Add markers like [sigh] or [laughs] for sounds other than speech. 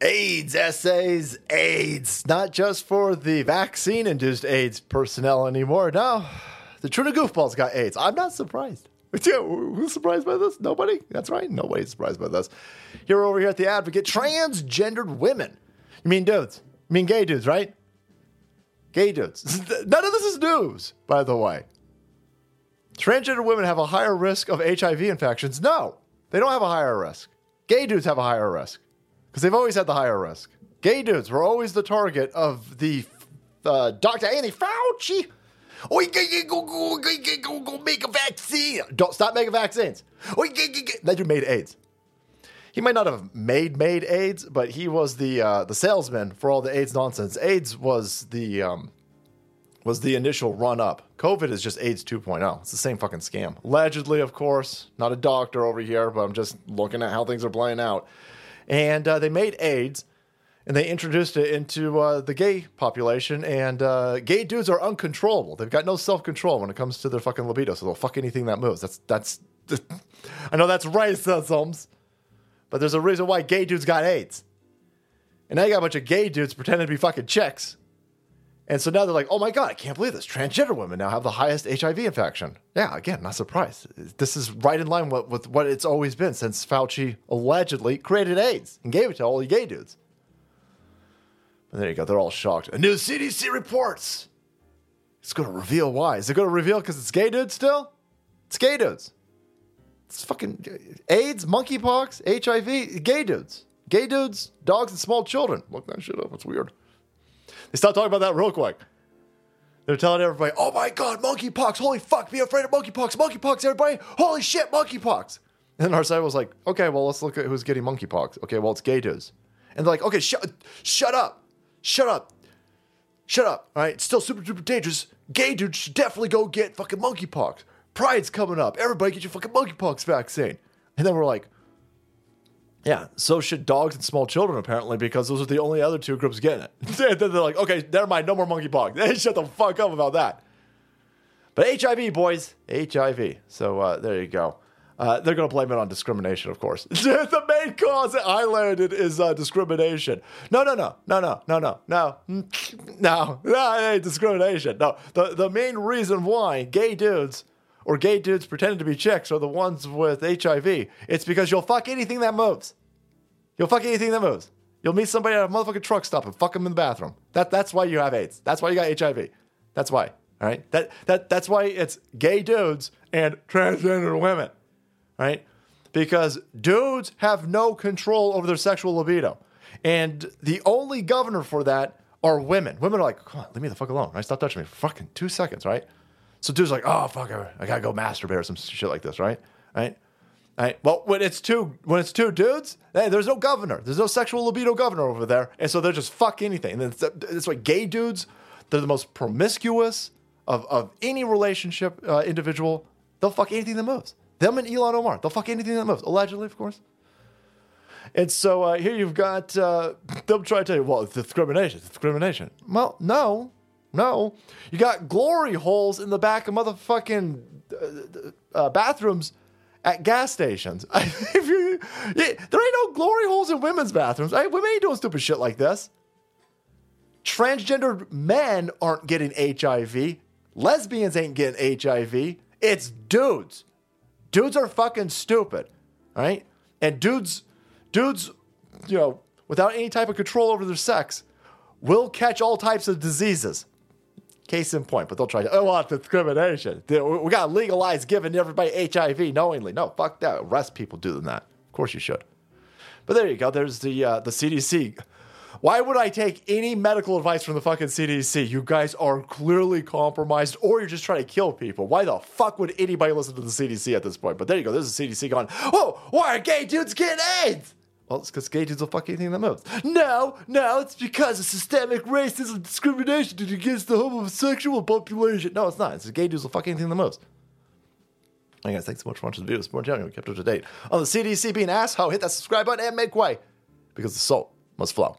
AIDS essays, AIDS. Not just for the vaccine induced AIDS personnel anymore. No, the Truna Goofballs got AIDS. I'm not surprised. [laughs] Who's surprised by this? Nobody? That's right. Nobody's surprised by this. Here over here at The Advocate, transgendered women. You mean dudes? You mean gay dudes, right? Gay dudes. [laughs] None of this is news, by the way. Transgender women have a higher risk of HIV infections. No, they don't have a higher risk. Gay dudes have a higher risk because they've always had the higher risk. Gay dudes were always the target of the uh, Dr. Anthony Fauci. Oh, you go, go, go, go, go make a vaccine. Don't stop making vaccines. Oh, that dude made AIDS. He might not have made made AIDS, but he was the uh, the salesman for all the AIDS nonsense. AIDS was the um, was the initial run up. COVID is just AIDS 2.0. It's the same fucking scam. Allegedly, of course. Not a doctor over here, but I'm just looking at how things are playing out. And uh, they made AIDS and they introduced it into uh, the gay population. And uh, gay dudes are uncontrollable. They've got no self control when it comes to their fucking libido. So they'll fuck anything that moves. That's, that's, [laughs] I know that's racism, but there's a reason why gay dudes got AIDS. And now you got a bunch of gay dudes pretending to be fucking chicks and so now they're like, oh my God, I can't believe this. Transgender women now have the highest HIV infection. Yeah, again, not surprised. This is right in line with, with what it's always been since Fauci allegedly created AIDS and gave it to all the gay dudes. And there you go. They're all shocked. A new CDC reports. It's going to reveal why. Is it going to reveal because it's gay dudes still? It's gay dudes. It's fucking uh, AIDS, monkeypox, HIV, gay dudes. Gay dudes, dogs, and small children. Look that shit up. It's weird. They stopped talking about that real quick. They're telling everybody, oh my God, monkeypox. Holy fuck, be afraid of monkeypox. Monkeypox, everybody. Holy shit, monkeypox. And our side was like, okay, well, let's look at who's getting monkeypox. Okay, well, it's gay dudes. And they're like, okay, shut, shut up. Shut up. Shut up. All right, it's still super, super dangerous. Gay dudes should definitely go get fucking monkeypox. Pride's coming up. Everybody get your fucking monkeypox vaccine. And then we're like, yeah, so should dogs and small children apparently because those are the only other two groups getting it. [laughs] they're like, okay, never mind, no more monkeypox. [laughs] They shut the fuck up about that. But HIV, boys, HIV. So uh, there you go. Uh, they're going to blame it on discrimination, of course. [laughs] the main cause that I landed is uh, discrimination. No, no, no, no, no, no, no, no, no, no, it discrimination. No, the, the main reason why gay dudes or gay dudes pretending to be chicks are the ones with HIV, it's because you'll fuck anything that moves. You'll fuck anything that moves. You'll meet somebody at a motherfucking truck stop and fuck them in the bathroom. That, that's why you have AIDS. That's why you got HIV. That's why. All right. That, that, that's why it's gay dudes and transgender women. Right? Because dudes have no control over their sexual libido. And the only governor for that are women. Women are like, come on, leave me the fuck alone. Right? Stop touching me for fucking two seconds, right? So dude's like, oh fuck, I gotta go masturbate or some shit like this, right? Right? Right. Well, when it's two when it's two dudes, hey, there's no governor. There's no sexual libido governor over there, and so they're just fuck anything. And it's, like gay dudes, they're the most promiscuous of, of any relationship uh, individual. They'll fuck anything that moves. Them and Ilhan Omar, they'll fuck anything that moves. Allegedly, of course. And so uh, here you've got uh, they'll try to tell you, well, it's discrimination. It's discrimination. Well, no, no. You got glory holes in the back of motherfucking uh, uh, bathrooms at gas stations. [laughs] you, there ain't no glory holes in women's bathrooms. Right? Women ain't doing stupid shit like this. Transgendered men aren't getting HIV. Lesbians ain't getting HIV. It's dudes. Dudes are fucking stupid, right? And dudes, dudes, you know, without any type of control over their sex, will catch all types of diseases. Case in point, but they'll try to, oh, well, discrimination. We got to legalize giving everybody HIV knowingly. No, fuck that. Arrest people doing that. Of course you should. But there you go. There's the uh, the CDC. Why would I take any medical advice from the fucking CDC? You guys are clearly compromised or you're just trying to kill people. Why the fuck would anybody listen to the CDC at this point? But there you go. There's the CDC going, oh, why are gay dudes getting AIDS? Well, it's because gay dudes will fuck anything that moves. No, no, it's because of systemic racism and discrimination against the homosexual population. No, it's not. It's gay dudes will fuck anything that moves. Hey guys, thanks so much for watching the video. It's more general. Kept up to date on the CDC being asshole. Hit that subscribe button and make way because the salt must flow.